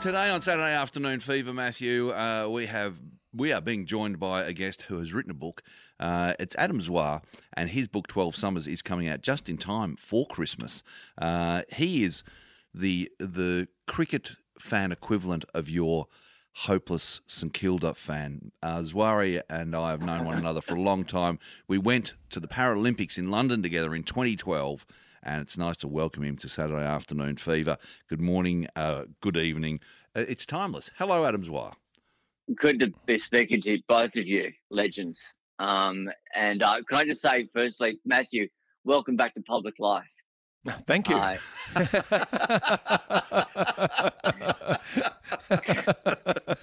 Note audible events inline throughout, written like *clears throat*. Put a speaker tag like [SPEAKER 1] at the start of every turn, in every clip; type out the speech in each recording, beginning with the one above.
[SPEAKER 1] Today on Saturday Afternoon Fever, Matthew, uh, we have we are being joined by a guest who has written a book. Uh, it's Adam Zwar, and his book Twelve Summers is coming out just in time for Christmas. Uh, he is the the cricket fan equivalent of your hopeless St Kilda fan. Uh, Zwari and I have known one *laughs* another for a long time. We went to the Paralympics in London together in 2012, and it's nice to welcome him to Saturday Afternoon Fever. Good morning, uh, good evening. Uh, it's timeless. Hello, Adam Zwar.
[SPEAKER 2] Good to be speaking to both of you, legends. Um, and uh, can I just say, firstly, Matthew, welcome back to public life. *laughs*
[SPEAKER 3] Thank you.
[SPEAKER 2] Uh, *laughs*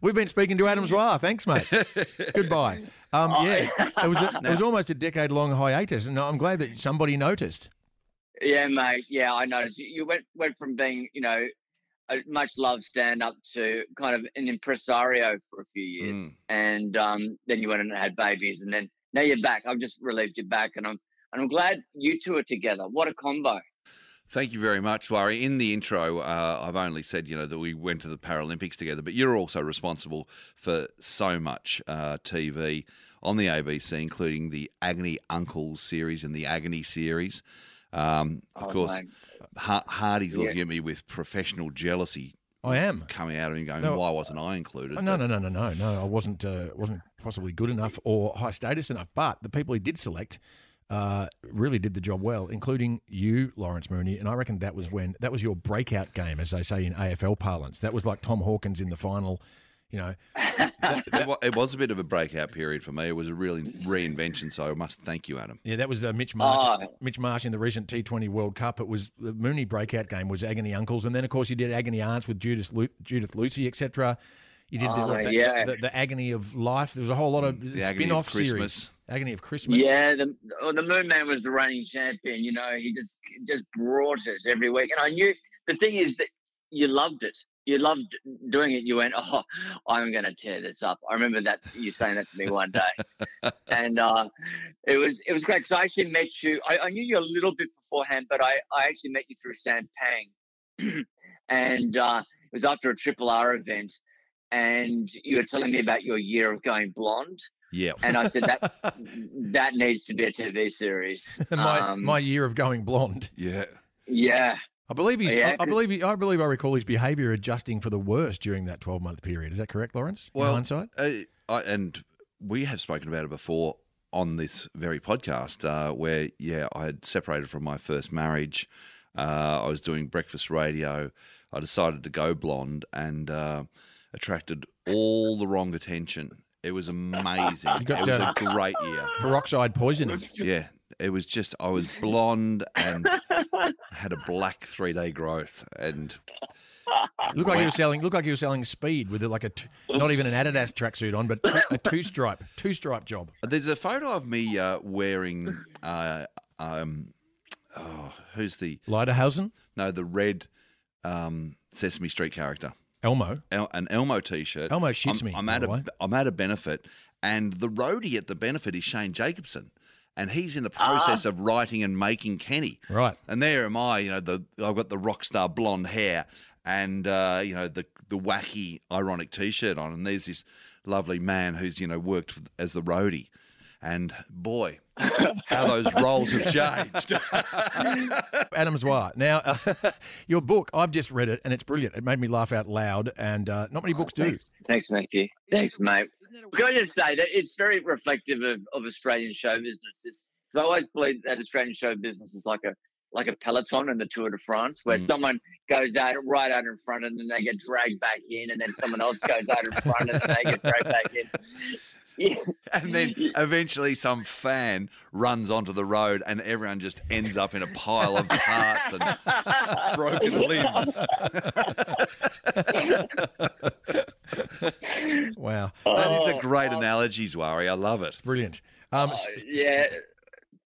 [SPEAKER 3] We've been speaking to Adam Zwar. Thanks, mate. *laughs* Goodbye. Um, yeah, it was a, it was almost a decade long hiatus, and I'm glad that somebody noticed.
[SPEAKER 2] Yeah, mate. Yeah, I noticed you, went went from being, you know, a much loved stand up to kind of an impresario for a few years,
[SPEAKER 1] Mm.
[SPEAKER 2] and um, then you went and had babies, and then now you're back. I've just relieved you're back, and I'm and I'm glad you two are together. What a combo!
[SPEAKER 1] Thank you very much, Zwari. In the intro, uh, I've only said you know that we went to the Paralympics together, but you're also responsible for so much uh, TV on the ABC, including the Agony Uncles series and the Agony series. Um, of
[SPEAKER 2] Oh,
[SPEAKER 1] course,
[SPEAKER 2] mate.
[SPEAKER 1] ha- Hardy's looking
[SPEAKER 2] Yeah.
[SPEAKER 1] at me with professional jealousy
[SPEAKER 3] I am.
[SPEAKER 1] coming out of him, going,
[SPEAKER 3] No.
[SPEAKER 1] "Why wasn't I included?"
[SPEAKER 3] Oh, no, no, no, no, no, no. I wasn't uh, wasn't possibly good enough or high status enough. But the people he did select uh, really did the job well, including you, Lawrence Mooney. And I reckon that was when that was your breakout game, as they say in AFL parlance. That was like Tom Hawkins in the final. You know,
[SPEAKER 1] It *laughs* wa- it was a bit of a breakout period for me. It was a really reinvention, so I must thank you, Adam.
[SPEAKER 3] Yeah, that was uh, Mitch Marsh.
[SPEAKER 2] Oh.
[SPEAKER 3] Mitch Marsh in the recent T20 World Cup. It was the Mooney breakout game was Agony Uncles, and then of course you did Agony Aunts with Judith Lu- Judith Lucy, etc. You did the,
[SPEAKER 2] Oh,
[SPEAKER 3] like, the,
[SPEAKER 2] yeah.
[SPEAKER 3] the, the Agony of Life. There was a whole lot of
[SPEAKER 1] The
[SPEAKER 3] spin-off
[SPEAKER 1] of Christmas.
[SPEAKER 3] series. Agony of Christmas.
[SPEAKER 2] Yeah, the oh, the Moon Man was the reigning champion. You know, he just just brought it every week, and I knew the thing is that you loved it. You loved doing it. You went, oh, I'm going to tear this up. I remember that you saying that to me one day, *laughs* and uh, it was it was great because I actually met you. I, I knew you a little bit beforehand, but I I actually met you through Sam Pang, *clears throat* and uh, it was after a Triple R event, and you were telling me about your year of going blonde.
[SPEAKER 1] Yeah,
[SPEAKER 2] And I said that *laughs* that needs to be a TV series. *laughs*
[SPEAKER 3] my
[SPEAKER 2] Um,
[SPEAKER 3] my year of going blonde.
[SPEAKER 1] yeah.
[SPEAKER 2] yeah,
[SPEAKER 3] I believe he's.
[SPEAKER 2] Yeah,
[SPEAKER 3] I, I believe. He, I believe. I recall his behaviour adjusting for the worst during that twelve month period. Is that correct, Lawrence? In hindsight.
[SPEAKER 1] Uh, I, and we have spoken about it before on this very podcast, uh, where yeah, I had separated from my first marriage. Uh, I was doing breakfast radio. I decided to go blonde and uh, attracted all the wrong attention. It was amazing.
[SPEAKER 3] You got,
[SPEAKER 1] it was a great year.
[SPEAKER 3] Peroxide poisoning.
[SPEAKER 1] Yeah, it was just I was *laughs* blonde and *laughs* had a black three day growth, and
[SPEAKER 3] Look like you were selling. Look like you were selling speed with like a t- not even an Adidas tracksuit on, but two, a two stripe two stripe job.
[SPEAKER 1] There's a photo of me uh, wearing, uh, um, oh, who's the
[SPEAKER 3] Lederhosen,
[SPEAKER 1] no the red um, Sesame Street character,
[SPEAKER 3] Elmo.
[SPEAKER 1] El- an Elmo T-shirt.
[SPEAKER 3] Elmo shits
[SPEAKER 1] I'm,
[SPEAKER 3] me,
[SPEAKER 1] I'm at
[SPEAKER 3] the
[SPEAKER 1] a
[SPEAKER 3] way.
[SPEAKER 1] am at a benefit, and the roadie at the benefit is Shane Jacobson. And he's in the process of writing and making Kenny.
[SPEAKER 3] Right.
[SPEAKER 1] And there am I, you know, the I've got the rock star blonde hair and uh, you know the the wacky ironic t-shirt on, and there's this lovely man who's you know worked as the roadie, and boy, how those *laughs* roles have changed. *laughs*
[SPEAKER 3] Adam Zwar. Now, uh, *laughs* your book, I've just read it and it's brilliant. It made me laugh out loud, and uh, not many books do.
[SPEAKER 2] thanks, thanks, Mickey. Thanks, mate. Can I just say that it's very reflective of, of Australian show business? Because I always believe that Australian show business is like a like a peloton in the Tour de France, where mm. someone goes out right out in front and then they get dragged back in, and then someone else goes out in front and then they get dragged back in. Yeah. *laughs*
[SPEAKER 1] and then eventually some fan runs onto the road, and everyone just ends up in a pile of parts and *laughs* broken limbs. *laughs*
[SPEAKER 3] Wow,
[SPEAKER 1] That is a
[SPEAKER 2] Oh,
[SPEAKER 1] great analogy, Zwari. I love it.
[SPEAKER 3] brilliant. Um,
[SPEAKER 2] Uh, yeah.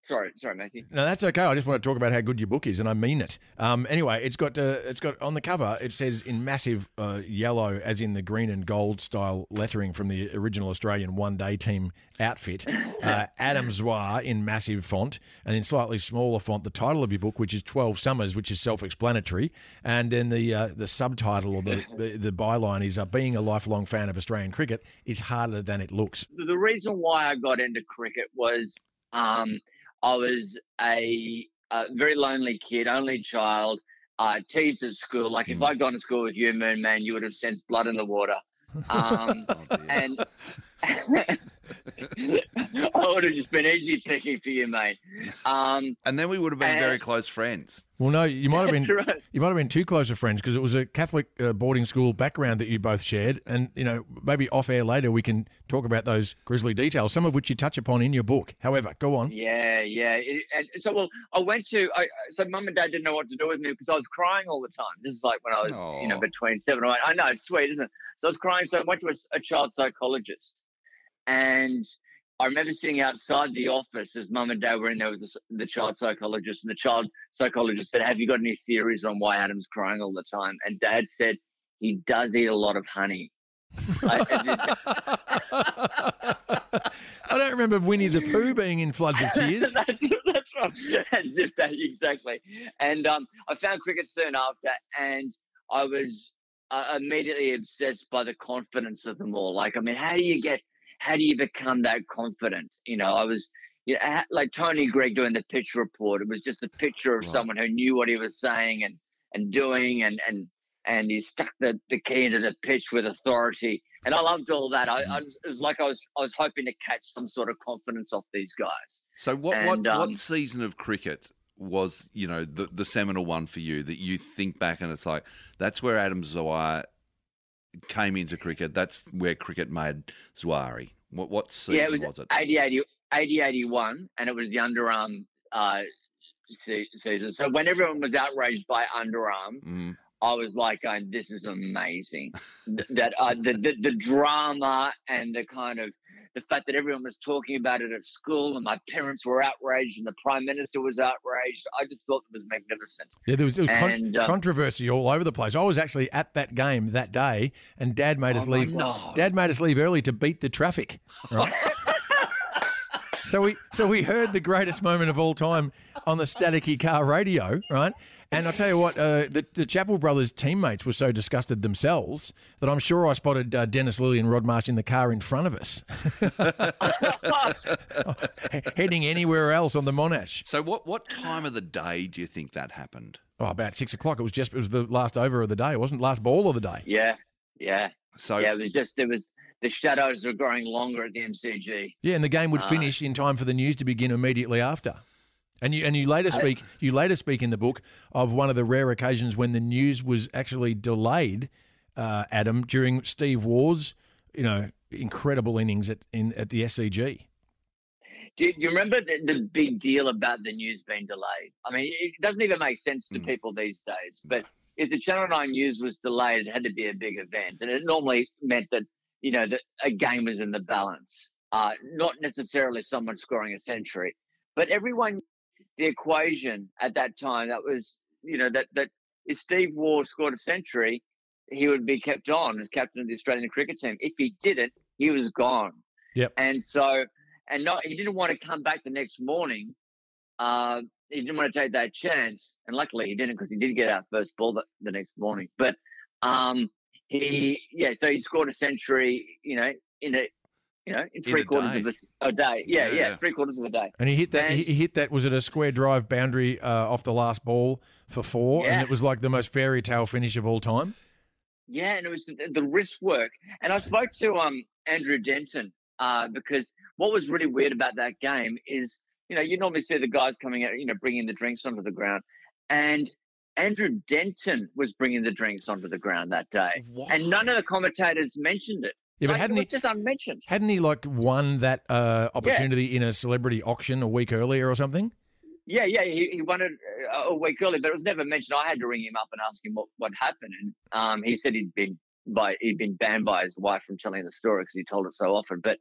[SPEAKER 2] Sorry, sorry, Matthew.
[SPEAKER 3] No, that's okay. I just want to talk about how good your book is, and I mean it. Um, anyway, it's got uh, it's got on the cover. It says in massive uh, yellow, as in the green and gold style lettering from the original Australian one day team outfit. *laughs* Uh, Adam Zwar in massive font, and in slightly smaller font, the title of your book, which is Twelve Summers, which is self explanatory, and then the uh, the subtitle or the, *laughs* the the byline is uh, being a lifelong fan of Australian cricket is harder than it looks.
[SPEAKER 2] The reason why I got into cricket was. Um, I was a, a very lonely kid, only child, I teased at school. Like if
[SPEAKER 1] Mm.
[SPEAKER 2] I'd gone to school with you, Moon Man, you would have sensed blood in the water. *laughs* Um,
[SPEAKER 1] Oh,
[SPEAKER 2] and *laughs* I would have just been easy picking for you, mate. Um,
[SPEAKER 1] and then we would have been
[SPEAKER 2] Uh,
[SPEAKER 1] very close friends.
[SPEAKER 3] Well, no, you might have been
[SPEAKER 2] right.
[SPEAKER 3] you might have been too close of friends because it was a Catholic uh, boarding school background that you both shared, and you know maybe off air later we can talk about those grisly details, some of which you touch upon in your book. However, go on.
[SPEAKER 2] Yeah, yeah. It, and so, well, I went to. I, so, mum and dad didn't know what to do with me because I was crying all the time. This is like when I was, you know, between seven or eight. I know it's sweet, isn't it? So I was crying. So I went to a, a child psychologist, and I remember sitting outside the office as mum and dad were in there with the, the child psychologist, and the child psychologist said, "Have you got any theories on why Adam's crying all the time?" And dad said, "He does eat a lot of honey." I- as in- *laughs*
[SPEAKER 3] I don't remember Winnie the Pooh being in floods of *laughs* tears.
[SPEAKER 2] that's, that's right. That exactly. And um, I found cricket soon after, and I was uh, immediately obsessed by the confidence of them all. Like, I mean, how do you get? How do you become that confident? You know, I was. You know, like Tony Greig doing the pitch report. It was just a picture of someone who knew what he was saying and and doing, and and and he stuck the, the key into the pitch with authority. And I loved all that. I, I was, it was like I was I was hoping to catch some sort of confidence off these guys.
[SPEAKER 1] So what
[SPEAKER 2] And,
[SPEAKER 1] what,
[SPEAKER 2] um,
[SPEAKER 1] what season of cricket was you know the the seminal one for you that you think back and it's like that's where Adam Zawai came into cricket. That's where cricket made Zwari. What what season
[SPEAKER 2] yeah, it was,
[SPEAKER 1] was it?
[SPEAKER 2] 80, 80, 80, 81, and it was the underarm uh, se- season. So when everyone was outraged by underarm,
[SPEAKER 1] Mm.
[SPEAKER 2] I was like, going, "This is amazing." That uh, the, the the drama and the kind of the fact that everyone was talking about it at school, and my parents were outraged, and the prime minister was outraged. I just thought it was magnificent.
[SPEAKER 3] Yeah, there was, was con-
[SPEAKER 2] And, um,
[SPEAKER 3] controversy all over the place. I was actually at that game that day, and Dad made us
[SPEAKER 2] Oh my
[SPEAKER 3] leave.
[SPEAKER 1] No.
[SPEAKER 3] Dad made us leave early to beat the traffic. Right. *laughs* so we so we heard the greatest moment of all time on the staticky car radio, right? And I'll tell you what, uh, the, the Chappell Brothers teammates were so disgusted themselves that I'm sure I spotted uh, Dennis Lillee and Rod Marsh in the car in front of us, *laughs* heading anywhere else on the Monash.
[SPEAKER 1] So what what time of the day do you think that happened?
[SPEAKER 3] Oh, about six o'clock. It was just it was the last over of the day. It wasn't last ball of the day.
[SPEAKER 2] Yeah, yeah,
[SPEAKER 1] So
[SPEAKER 2] yeah. It was just it was the shadows were growing longer at the MCG.
[SPEAKER 3] Yeah, and the game would
[SPEAKER 2] Uh,
[SPEAKER 3] finish in time for the news to begin immediately after. And you and you later speak you later speak in the book of one of the rare occasions when the news was actually delayed, uh, Adam, during Steve Waugh's, you know, incredible innings at in at the SCG.
[SPEAKER 2] Do, do you remember the, the big deal about the news being delayed? I mean, it doesn't even make sense to
[SPEAKER 1] Mm.
[SPEAKER 2] people these days. But if the Channel 9 news was delayed, it had to be a big event. And it normally meant that, you know, that a game was in the balance, uh, not necessarily someone scoring a century. But everyone, the equation at that time, that was, you know, that, that if Steve Waugh scored a century, he would be kept on as captain of the Australian cricket team. If he didn't, he was gone.
[SPEAKER 3] Yep.
[SPEAKER 2] And so, and not he didn't want to come back the next morning. Uh, he didn't want to take that chance, and luckily he didn't because he did get out first ball the, the next morning. But um, he, yeah, so he scored a century, you know, in a, you know, in three
[SPEAKER 1] a
[SPEAKER 2] quarters
[SPEAKER 1] day.
[SPEAKER 2] of a day. Yeah,
[SPEAKER 1] Yeah,
[SPEAKER 2] yeah,
[SPEAKER 1] yeah.
[SPEAKER 2] three quarters of a day.
[SPEAKER 3] And he hit that. He,
[SPEAKER 2] And-
[SPEAKER 3] he hit that. Was it a square drive boundary uh, off the last ball for four?
[SPEAKER 2] Yeah.
[SPEAKER 3] And it was like the most fairy tale finish of all time.
[SPEAKER 2] Yeah, and it was the, the wrist work. And I spoke to um Andrew Denton uh, because what was really weird about that game is, you know, you normally see the guys coming out, you know, bringing the drinks onto the ground, and Andrew Denton was bringing the drinks onto the ground that day, and none of the commentators mentioned it.
[SPEAKER 3] Yeah, but
[SPEAKER 2] Like,
[SPEAKER 3] hadn't he?
[SPEAKER 2] just unmentioned.
[SPEAKER 3] Hadn't he like won that uh, opportunity in a celebrity auction a week earlier or something?
[SPEAKER 2] Yeah, yeah, he, he won it uh, a week earlier, but it was never mentioned. I had to ring him up and ask him what, what happened, and um, he said he'd been by he'd been banned by his wife from telling the story because he told it so often. But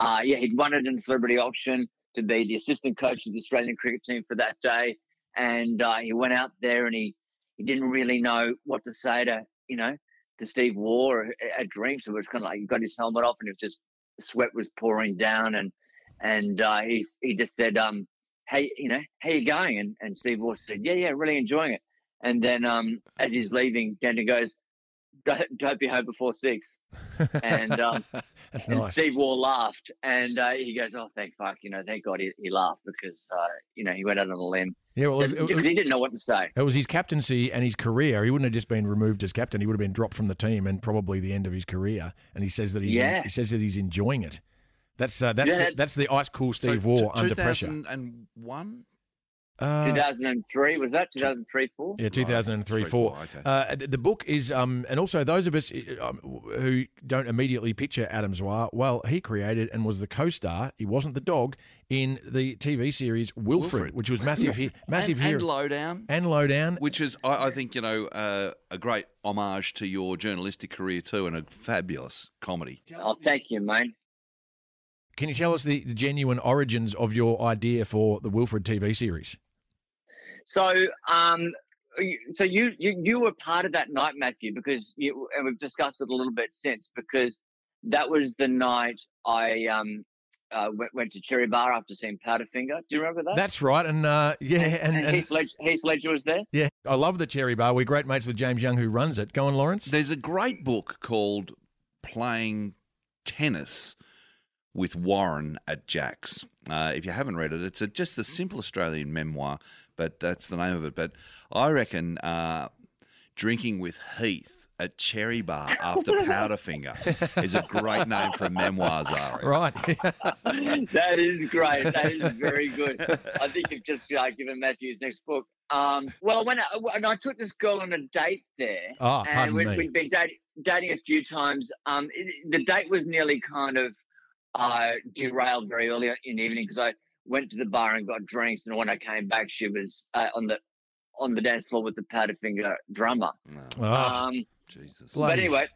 [SPEAKER 2] uh, yeah, he'd won it in a celebrity auction. to be the assistant coach of the Australian cricket team for that day. And uh, he went out there and he, he didn't really know what to say to, you know, to Steve Waugh at, at Dream. So it was kind of like he got his helmet off and it was just sweat was pouring down and and uh, he he just said, um, "Hey, you know, how you going?" And and Steve Waugh said, "Yeah, yeah, really enjoying it." And then um, as he's leaving, Denton goes, "Don't, don't be home before six. And um, *laughs*
[SPEAKER 3] That's
[SPEAKER 2] and
[SPEAKER 3] nice.
[SPEAKER 2] Steve Waugh laughed, and uh, he goes, "Oh, thank fuck, you know, thank God he, he laughed because uh, you know he went out on a limb
[SPEAKER 3] Yeah, well, it,
[SPEAKER 2] because
[SPEAKER 3] it,
[SPEAKER 2] he didn't know what to say."
[SPEAKER 3] it was his captaincy and his career. He wouldn't have just been removed as captain. He would have been dropped from the team and probably the end of his career. And he says that he's
[SPEAKER 2] Yeah.
[SPEAKER 3] he says that he's enjoying it. That's uh, that's
[SPEAKER 2] Yeah,
[SPEAKER 3] the,
[SPEAKER 2] that's-
[SPEAKER 3] that's the ice cool Steve
[SPEAKER 1] so,
[SPEAKER 3] Waugh
[SPEAKER 1] t-
[SPEAKER 3] under pressure.
[SPEAKER 1] 2001?
[SPEAKER 3] Uh,
[SPEAKER 2] 2003 was that 2003 four?
[SPEAKER 3] yeah, two thousand and three,
[SPEAKER 1] Three,
[SPEAKER 3] four.
[SPEAKER 1] four, okay.
[SPEAKER 3] Uh, the, the book is, um, and also those of us um, who don't immediately picture Adam Zwar, well, he created and was the co-star. He wasn't the dog in the TV series Wilfred,
[SPEAKER 1] Wilfred.
[SPEAKER 3] which was massive, hit *laughs* massive
[SPEAKER 1] and,
[SPEAKER 3] here
[SPEAKER 1] and lowdown.
[SPEAKER 3] and lowdown.
[SPEAKER 1] Which is, I, I think, you know, uh, a great homage to your journalistic career too, and a fabulous comedy.
[SPEAKER 2] i'll take you, mate.
[SPEAKER 3] Can you tell us the, the genuine origins of your idea for the Wilfred TV series?
[SPEAKER 2] So, um, you- so you, you you were part of that night, Matthew, because you and we've discussed it a little bit since because that was the night I um uh, went, went to Cherry Bar after seeing Powderfinger. Do you remember that?
[SPEAKER 3] That's right, and uh, yeah, and,
[SPEAKER 2] and,
[SPEAKER 3] and
[SPEAKER 2] Heath, Ledger, Heath Ledger was there.
[SPEAKER 3] yeah, I love the Cherry Bar. We're great mates with James Young, who runs it. Go on, Lawrence.
[SPEAKER 1] There's a great book called Playing Tennis with Warren at Jack's. Uh, if you haven't read it, it's a, just a simple Australian memoir, but that's the name of it. But I reckon uh, drinking with Heath at Cherry Bar *laughs* after Powderfinger is a great name for a memoir, Zwari.
[SPEAKER 3] Right. *laughs*
[SPEAKER 2] that is great. That is very good. *laughs* I think you've just uh, given Matthew's next book. Um, well, when I, when I took this girl on a date there,
[SPEAKER 3] Ah,
[SPEAKER 2] and we'd,
[SPEAKER 3] me.
[SPEAKER 2] we'd been dating, dating a few times. Um, it, the date was nearly kind of uh, derailed very early in the evening because I went to the bar and got drinks, and when I came back, she was uh, on the on the dance floor with the Powderfinger drummer.
[SPEAKER 1] No,
[SPEAKER 3] Ah,
[SPEAKER 2] Um,
[SPEAKER 1] Jesus.
[SPEAKER 3] Bloody-
[SPEAKER 2] but anyway,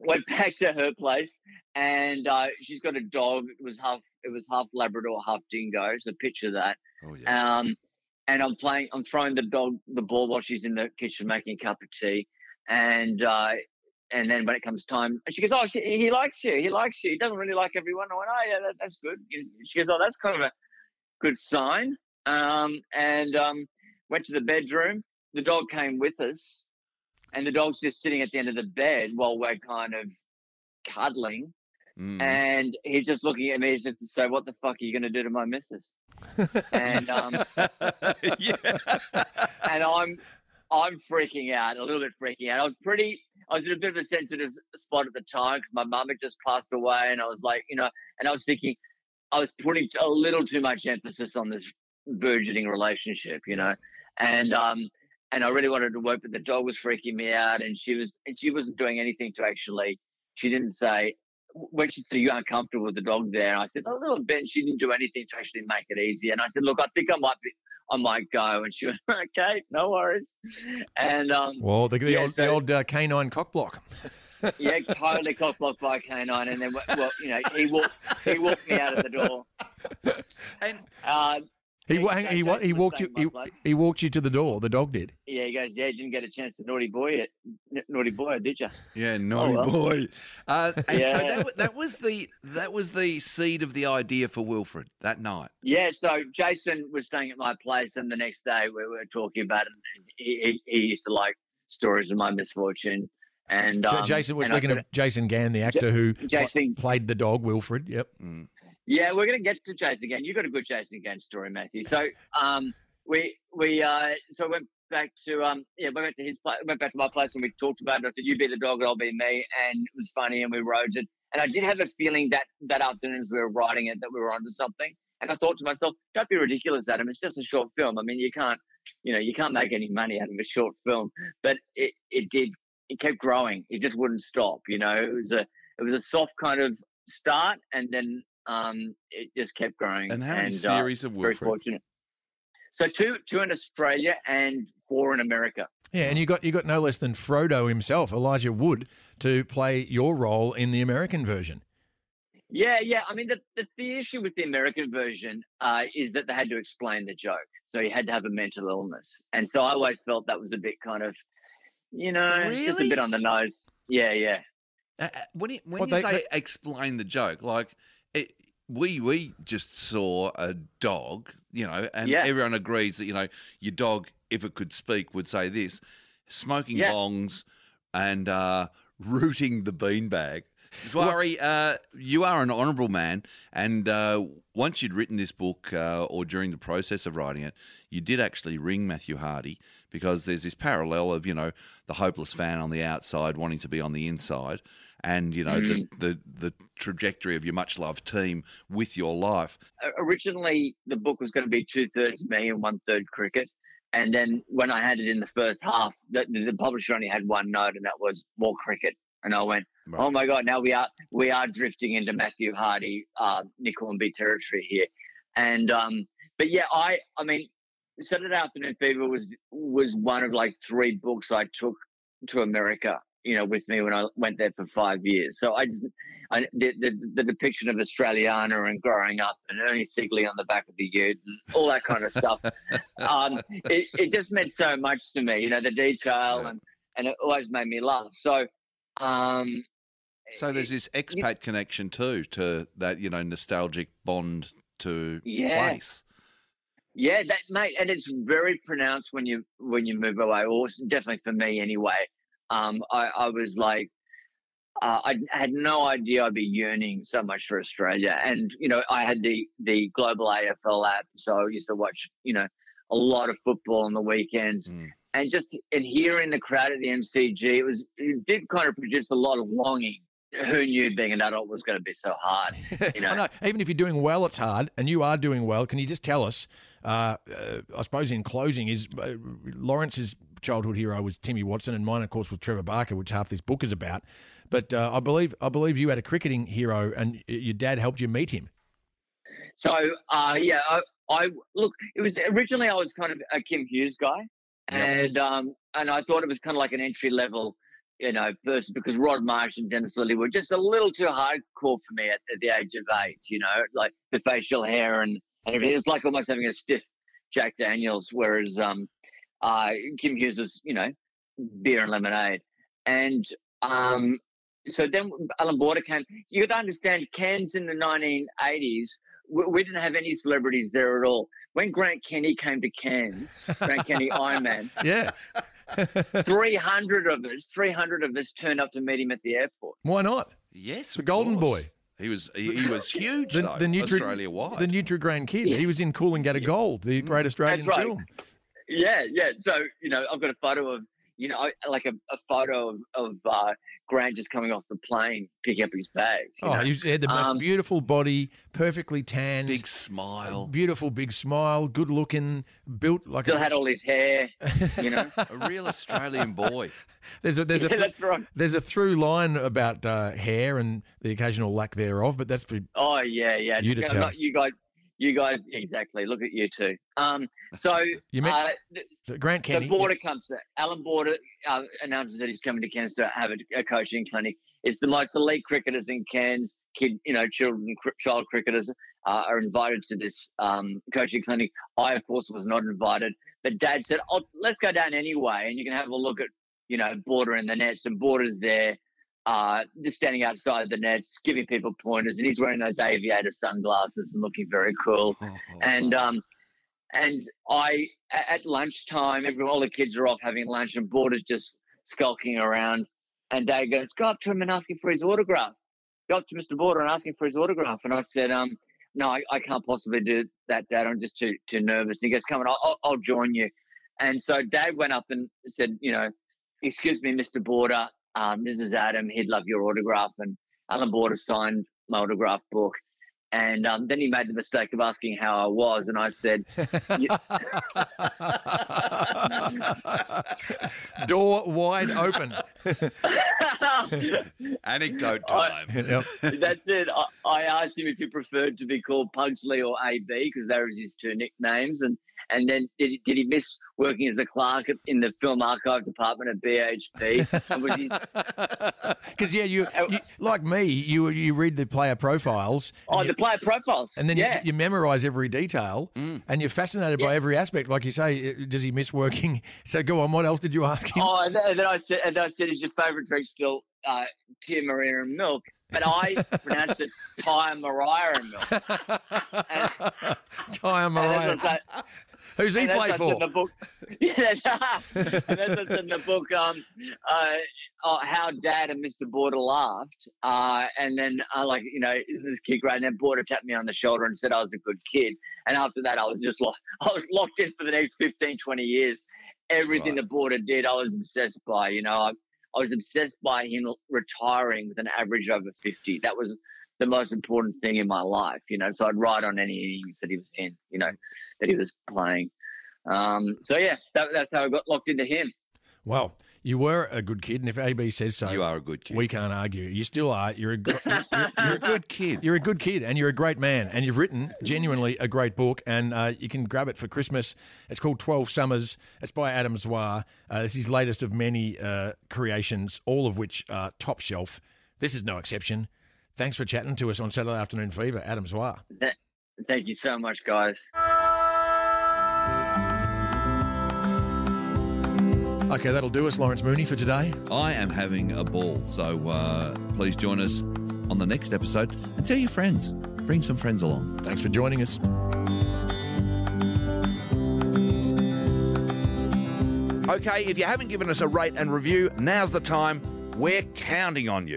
[SPEAKER 2] went *laughs* back to her place, and uh, she's got a dog. It was half it was half Labrador, half dingo. So picture of that.
[SPEAKER 1] Oh, yeah.
[SPEAKER 2] Um, and I'm playing. I'm throwing the dog the ball while she's in the kitchen making a cup of tea, and uh, and then when it comes time, she goes, "Oh, she, he likes you. He likes you. He doesn't really like everyone." I went, "Oh, yeah, that, that's good." She goes, "Oh, that's kind of a good sign." Um, and um, went to the bedroom. The dog came with us, and the dog's just sitting at the end of the bed while we're kind of cuddling.
[SPEAKER 1] Mm.
[SPEAKER 2] And he's just looking at me as if to say, "What the fuck are you going to do to my missus?" and um, *laughs*
[SPEAKER 1] yeah.
[SPEAKER 2] and I'm I'm freaking out, a little bit freaking out. I was pretty, I was in a bit of a sensitive spot at the time because my mum had just passed away, and I was like, you know, and I was thinking, I was putting a little too much emphasis on this burgeoning relationship, you know, and um, and I really wanted to work, but the dog was freaking me out, and she was, and she wasn't doing anything to actually, she didn't say. When she said, you Are you uncomfortable with the dog there? And I said, A little bit. She didn't do anything to actually make it easier. And I said, Look, I think I might be, I might go. And she went, *laughs* okay, no worries. And um,
[SPEAKER 3] well, the, the
[SPEAKER 2] Yeah,
[SPEAKER 3] old, the old uh, canine cockblock. *laughs*
[SPEAKER 2] yeah, totally cockblocked by a canine. And then, well, you know, he walked, he walked me out of the door.
[SPEAKER 1] And
[SPEAKER 2] Uh,
[SPEAKER 3] He
[SPEAKER 2] Yeah,
[SPEAKER 3] wa- hang- he, he walked you he, he walked you to the door. The dog did.
[SPEAKER 2] yeah, he goes, yeah, didn't get a chance to naughty boy it, naughty boy, did you?
[SPEAKER 1] Yeah, naughty
[SPEAKER 2] well.
[SPEAKER 1] boy. Uh, *laughs* and so that, that was the that was the seed of the idea for Wilfred that night.
[SPEAKER 2] Yeah, so Jason was staying at my place, and the next day we were talking about it. And he, he, he used to like stories of my misfortune. And
[SPEAKER 3] J-
[SPEAKER 2] um,
[SPEAKER 3] Jason, we're
[SPEAKER 2] and
[SPEAKER 3] speaking of Jason Gann, the actor who pl-
[SPEAKER 2] Jason
[SPEAKER 3] played the dog Wilfred. Yep.
[SPEAKER 1] Mm.
[SPEAKER 2] Yeah, we're going to get to Jason Gann. You got a good Jason Gann story, Matthew. So, um, we we uh, so went back to um, yeah, we went to his place, went back to my place, and we talked about it. I said, "You be the dog, I'll be me," and it was funny, and we wrote it. And I did have a feeling that that afternoon as we were writing it that we were onto something. And I thought to myself, "Don't be ridiculous, Adam. It's just a short film. I mean, you can't, you know, you can't make any money out of a short film." But it it did. It kept growing. It just wouldn't stop. You know, it was a it was a soft kind of start, and then um, it just kept growing.
[SPEAKER 1] And how many
[SPEAKER 2] uh,
[SPEAKER 1] series of
[SPEAKER 2] very fortunate. So two two in Australia and four in America.
[SPEAKER 3] Yeah, and you got you got no less than Frodo himself, Elijah Wood, to play your role in the American version.
[SPEAKER 2] Yeah, yeah. I mean, the, the, the issue with the American version uh, is that they had to explain the joke. So you had to have a mental illness. And so I always felt that was a bit kind of, you know, just a bit on the nose. Yeah, yeah.
[SPEAKER 1] Uh, uh, when you, when
[SPEAKER 3] Well,
[SPEAKER 1] you
[SPEAKER 3] they-
[SPEAKER 1] say explain the joke, like it, we we just saw a dog, you know, and
[SPEAKER 2] Yeah.
[SPEAKER 1] everyone agrees that you know your dog, if it could speak, would say this: smoking
[SPEAKER 2] Yeah.
[SPEAKER 1] bongs and uh, rooting the beanbag. Zwari, uh, you are an honourable man, and uh, once you'd written this book, uh, or during the process of writing it, you did actually ring Matthew Hardy because there's this parallel of you know the hopeless fan on the outside wanting to be on the inside, and you know the, the the trajectory of your much loved team with your life.
[SPEAKER 2] Originally, the book was going to be two thirds me and one third cricket. And then when I had it in the first half, the, the publisher only had one note, and that was more cricket. And I went,
[SPEAKER 1] Right.
[SPEAKER 2] oh my god, now we are we are drifting into Matthew Hardy, uh, Nick Hornby territory here. And um, but yeah, I I mean, Saturday Afternoon Fever was was one of like three books I took to America, you know, with me when I went there for five years. So I just I, the, the the depiction of Australiana and growing up and Ernie Sigley on the back of the Ute and all that kind of stuff. *laughs* um, it, it just meant so much to me, you know, the detail
[SPEAKER 1] Yeah.
[SPEAKER 2] and and it always made me laugh. So. Um,
[SPEAKER 1] So there's this expat connection too to that you know nostalgic bond to
[SPEAKER 2] Yeah.
[SPEAKER 1] place.
[SPEAKER 2] Yeah, that mate, and it's very pronounced when you when you move away. Or definitely for me, anyway. Um, I, I was like, uh, I had no idea I'd be yearning so much for Australia, and you know, I had the the global AFL app, so I used to watch, you know, a lot of football on the weekends,
[SPEAKER 1] Mm.
[SPEAKER 2] and just and hearing the crowd at the MCG, it was it did kind of produce a lot of longing. Who knew being an adult was going to be so hard? You *laughs* know?
[SPEAKER 3] Know. Even if you're doing well, it's hard, and you are doing well. Can you just tell us? Uh, uh, I suppose in closing, is uh, Lawrence's childhood hero was Timmy Watson, and mine, of course, was Trevor Barker, which half this book is about. But uh, I believe I believe you had a cricketing hero, and your dad helped you meet him.
[SPEAKER 2] So uh, yeah, I, I look. It was originally I was kind of a Kim Hughes guy, and um, and I thought it was kind of like an entry level, you know, person because Rod Marsh and Dennis Lillee were just a little too hardcore for me at, at the age of eight. You know, like the facial hair and and everything. It was like almost having a stiff Jack Daniels, whereas um, uh, Kim Hughes was, you know, beer and lemonade, and um. So then Allan Border came. You got to understand, Cairns in the 1980s we, we didn't have any celebrities there at all. When Grant Kenny came to Cairns, Grant Kenny *laughs* Iron Man,
[SPEAKER 3] Yeah.
[SPEAKER 2] 300 of us, 300 of us turned up to meet him at the airport.
[SPEAKER 3] Why not?
[SPEAKER 1] Yes,
[SPEAKER 3] The
[SPEAKER 1] of
[SPEAKER 3] Golden
[SPEAKER 1] course.
[SPEAKER 3] Boy,
[SPEAKER 1] He was he, he was *laughs* huge
[SPEAKER 3] the,
[SPEAKER 1] though,
[SPEAKER 3] the Nutri-
[SPEAKER 1] Australia wide.
[SPEAKER 3] the Nutrigrain kid.
[SPEAKER 2] Yeah.
[SPEAKER 3] He was in Coolangatta Gold, the great Australian
[SPEAKER 2] right.
[SPEAKER 3] film.
[SPEAKER 2] Yeah, yeah. So, you know, I've got a photo of, you know, like a, a photo of, of uh, Grant just coming off the plane, picking up his bag. you
[SPEAKER 3] Oh,
[SPEAKER 2] know.
[SPEAKER 3] he had the most
[SPEAKER 2] Um,
[SPEAKER 3] beautiful body, perfectly tanned,
[SPEAKER 1] Big smile,
[SPEAKER 3] beautiful big smile, good looking, built like
[SPEAKER 2] Still
[SPEAKER 3] a
[SPEAKER 2] had all his hair, you know. *laughs*
[SPEAKER 1] a real Australian boy. *laughs*
[SPEAKER 3] There's a there's a
[SPEAKER 2] yeah, that's right.
[SPEAKER 3] there's a through line about uh, hair and the occasional lack thereof, but that's for
[SPEAKER 2] Oh yeah, yeah.
[SPEAKER 3] You to
[SPEAKER 2] Look,
[SPEAKER 3] tell.
[SPEAKER 2] not- you guys, you guys, exactly. Look at you two. Um, so
[SPEAKER 3] you met
[SPEAKER 2] uh,
[SPEAKER 3] Grant Kenny.
[SPEAKER 2] So Border comes to Allan Border uh, announces that he's coming to Cairns to have a, a coaching clinic. It's the most elite cricketers in Cairns. Kid, you know, children, cr- child cricketers uh, are invited to this um, coaching clinic. I, of course, was not invited. But Dad said, "Oh, let's go down anyway, and you can have a look at, you know, Border in the nets and Border's there." Uh, just standing outside the nets, giving people pointers, and he's wearing those aviator sunglasses and looking very cool *laughs* and um, and I at lunchtime, every all the kids are off having lunch, and Border's just skulking around. And Dad goes, "Go up to him and ask him for his autograph. Go up to Mr. Border and ask him for his autograph." And I said, "Um, no, I, I can't possibly do that, Dad. I'm just too too nervous." And he goes, "Come on, I'll, I'll, I'll join you." And so Dad went up and said, "You know, excuse me, Mr. Border. Um, this is Adam. He'd love your autograph." And Allan Border signed my autograph book. And um, then he made the mistake of asking how I was, and I said, *laughs*
[SPEAKER 3] Door wide open. *laughs*
[SPEAKER 1] Anecdote time. *laughs*
[SPEAKER 3] Yep.
[SPEAKER 2] That's it. I, I asked him if he preferred to be called Pugsley or AB because they were his two nicknames. And and then did he, did he miss working as a clerk in the film archive department at BHP? And was his, *laughs*
[SPEAKER 3] Because yeah, you, you like me, you you read the player profiles.
[SPEAKER 2] oh,
[SPEAKER 3] and
[SPEAKER 2] the player profiles.
[SPEAKER 3] and then
[SPEAKER 2] yeah.
[SPEAKER 3] you, you memorize every detail, and you're fascinated by every aspect. Like you say, uh, does he miss working? *laughs* So go on. What else did you ask him?
[SPEAKER 2] Oh, and then, and then I said, and then I said, is your favourite drink still uh, Tia Maria and milk? But I *laughs* pronounced it Ty Mariah and milk.
[SPEAKER 3] Ty
[SPEAKER 2] And
[SPEAKER 3] Mariah.
[SPEAKER 2] that's what's that-
[SPEAKER 3] Who's he play for?
[SPEAKER 2] In the book. *laughs* Yeah, that's, and that's what's in the book. Um, uh, uh, how Dad and Mr. Border laughed, uh, and then uh, like you know this kid right, and then Border tapped me on the shoulder and said I was a good kid. And after that, I was just locked. *laughs* I was locked in for the next 15, 20 years. Everything
[SPEAKER 1] Right.
[SPEAKER 2] the Border did, I was obsessed by. You know, I, I was obsessed by him retiring with an average over 50. That was the most important thing in my life, you know. So I'd write on any innings that he was in, you know, that he was playing. Um, so yeah, that, that's how I got locked into him.
[SPEAKER 3] Well, you were a good kid, and if AB says so,
[SPEAKER 1] You are a good kid.
[SPEAKER 3] we can't argue. You still are. You're a gr- you're,
[SPEAKER 1] You're *laughs*
[SPEAKER 3] you're,
[SPEAKER 1] a good kid.
[SPEAKER 3] You're a good kid and you're a great man and you've written genuinely a great book and uh, you can grab it for Christmas. It's called 12 Summers. It's by Adam Zwar. Uh, it's his latest of many uh, creations, all of which are top shelf. This is no exception. Thanks for chatting to us on Saturday Afternoon Fever, Adam Zwar.
[SPEAKER 2] Thank you so much, guys.
[SPEAKER 3] Okay, that'll do us, Lawrence Mooney, for today.
[SPEAKER 1] I am having a ball. So uh, please join us on the next episode and tell your friends. Bring some friends along.
[SPEAKER 3] Thanks for joining us.
[SPEAKER 1] Okay, if you haven't given us a rate and review, now's the time. We're counting on you.